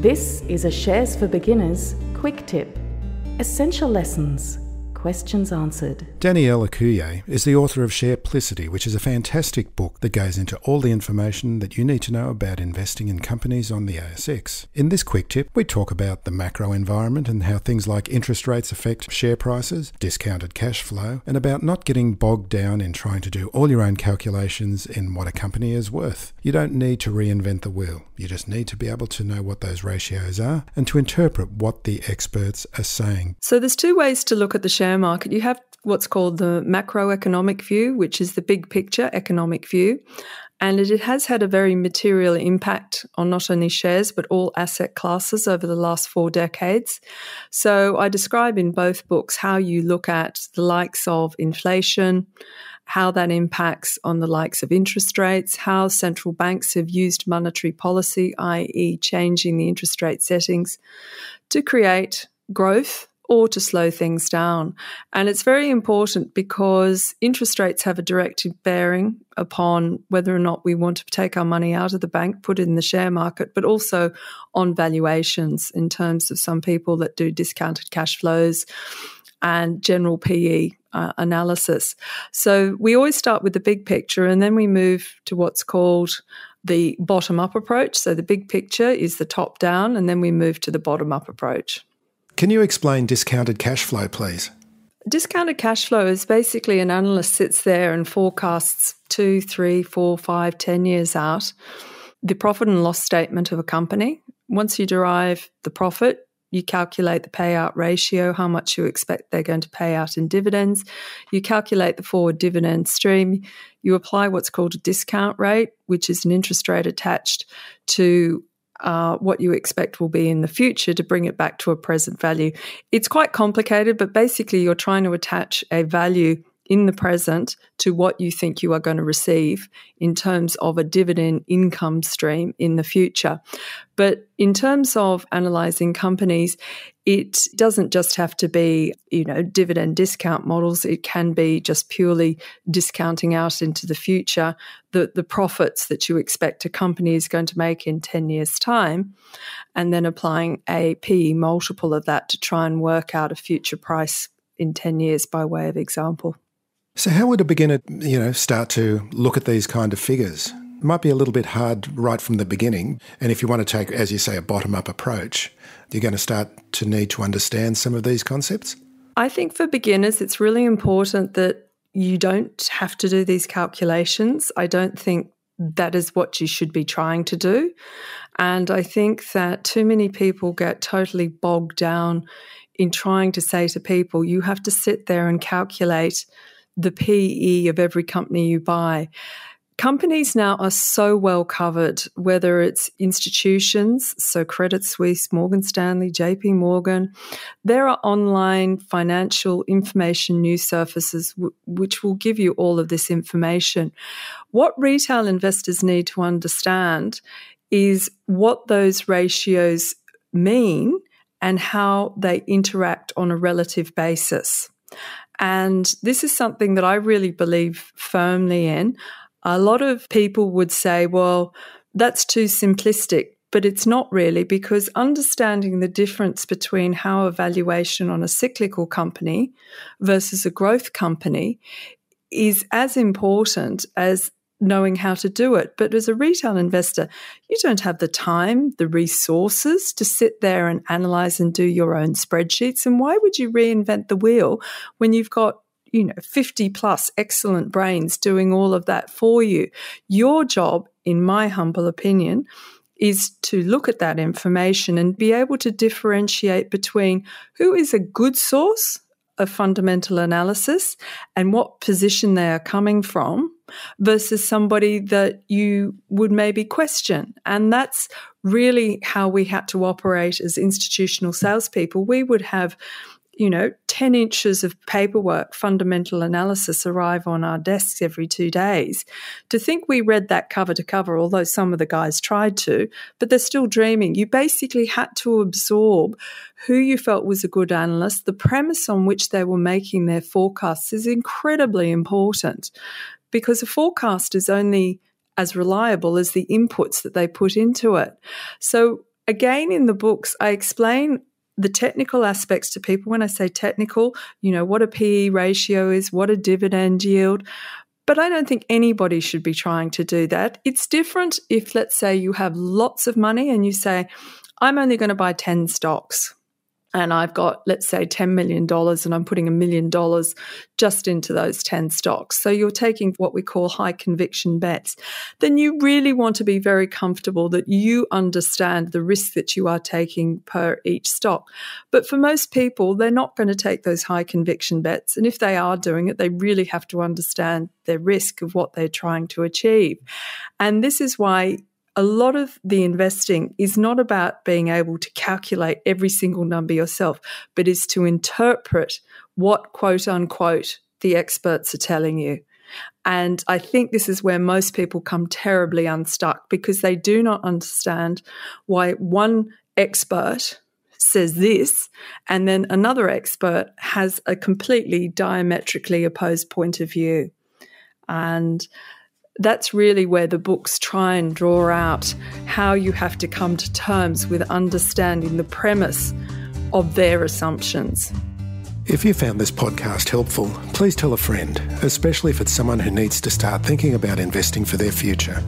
This is a Shares for Beginners quick tip. Essential lessons Questions answered. Danielle Ecuyer is the author of Shareplicity, which is a fantastic book that goes into all the information that you need to know about investing in companies on the ASX. In this quick tip, we talk about the macro environment and how things like interest rates affect share prices, discounted cash flow, and about not getting bogged down in trying to do all your own calculations in what a company is worth. You don't need to reinvent the wheel. You just need to be able to know what those ratios are and to interpret what the experts are saying. So there's two ways to look at the share share market, you have what's called the macroeconomic view, which is the big picture economic view. And it has had a very material impact on not only shares, but all asset classes over the last four decades. So I describe in both books how you look at the likes of inflation, how that impacts on the likes of interest rates, how central banks have used monetary policy, i.e., changing the interest rate settings, to create growth or to slow things down. And it's very important because interest rates have a direct bearing upon whether or not we want to take our money out of the bank, put it in the share market, but also on valuations in terms of some people that do discounted cash flows and general PE uh, analysis. So we always start with the big picture and then we move to what's called the bottom up approach. So the big picture is the top down, and then we move to the bottom up approach. Can you explain discounted cash flow, please? Discounted cash flow is basically an analyst sits there and forecasts two, three, four, five, ten years out the profit and loss statement of a company. Once you derive the profit, you calculate the payout ratio, how much you expect they're going to pay out in dividends. You calculate the forward dividend stream. You apply what's called a discount rate, which is an interest rate attached to uh, what you expect will be in the future to bring it back to a present value. It's quite complicated, but basically, you're trying to attach a value in the present to what you think you are going to receive in terms of a dividend income stream in the future. But in terms of analyzing companies, it doesn't just have to be, you know, dividend discount models. It can be just purely discounting out into the future the, the profits that you expect a company is going to make in 10 years' time, and then applying a PE multiple of that to try and work out a future price in 10 years by way of example. So, how would a beginner, you know, start to look at these kind of figures? Might be a little bit hard right from the beginning. And if you want to take, as you say, a bottom up approach, you're going to start to need to understand some of these concepts? I think for beginners, it's really important that you don't have to do these calculations. I don't think that is what you should be trying to do. And I think that too many people get totally bogged down in trying to say to people, you have to sit there and calculate the PE of every company you buy. Companies now are so well covered, whether it's institutions, so Credit Suisse, Morgan Stanley, JP Morgan. There are online financial information news surfaces w- which will give you all of this information. What retail investors need to understand is what those ratios mean and how they interact on a relative basis. And this is something that I really believe firmly in. A lot of people would say, well, that's too simplistic. But it's not really because understanding the difference between how a valuation on a cyclical company versus a growth company is as important as knowing how to do it. But as a retail investor, you don't have the time, the resources to sit there and analyze and do your own spreadsheets. And why would you reinvent the wheel when you've got you know 50 plus excellent brains doing all of that for you your job in my humble opinion is to look at that information and be able to differentiate between who is a good source of fundamental analysis and what position they are coming from versus somebody that you would maybe question. And that's really how we had to operate as institutional salespeople. We would have you know, 10 inches of paperwork, fundamental analysis arrive on our desks every two days. To think we read that cover to cover, although some of the guys tried to, but they're still dreaming. You basically had to absorb who you felt was a good analyst. The premise on which they were making their forecasts is incredibly important because a forecast is only as reliable as the inputs that they put into it. So, again, in the books, I explain the technical aspects to people. When I say technical, you know, what a PE ratio is, what a dividend yield. But I don't think anybody should be trying to do that. It's different if, let's say, you have lots of money and you say, I'm only going to buy 10 stocks and I've got, let's say, $10 million and I'm putting a million dollars just into those 10 stocks. So you're taking what we call high conviction bets. Then you really want to be very comfortable that you understand the risk that you are taking per each stock. But for most people, they're not going to take those high conviction bets. And if they are doing it, they really have to understand their risk of what they're trying to achieve. And this is why a lot of the investing is not about being able to calculate every single number yourself, but is to interpret what quote unquote the experts are telling you. And I think this is where most people come terribly unstuck because they do not understand why one expert says this and then another expert has a completely diametrically opposed point of view. And that's really where the books try and draw out how you have to come to terms with understanding the premise of their assumptions. If you found this podcast helpful, please tell a friend, especially if it's someone who needs to start thinking about investing for their future.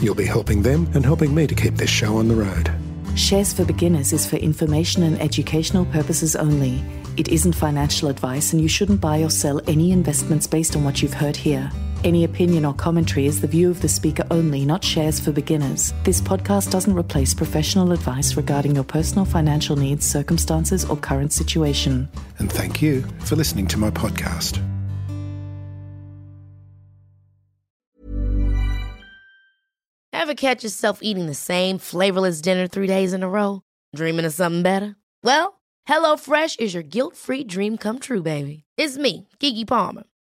You'll be helping them and helping me to keep this show on the road. Shares for Beginners is for information and educational purposes only. It isn't financial advice, and you shouldn't buy or sell any investments based on what you've heard here. Any opinion or commentary is the view of the speaker only, not shares for beginners. This podcast doesn't replace professional advice regarding your personal financial needs, circumstances, or current situation. And thank you for listening to my podcast. Ever catch yourself eating the same flavorless dinner three days in a row? Dreaming of something better? Well, HelloFresh is your guilt free dream come true, baby. It's me, Keke Palmer.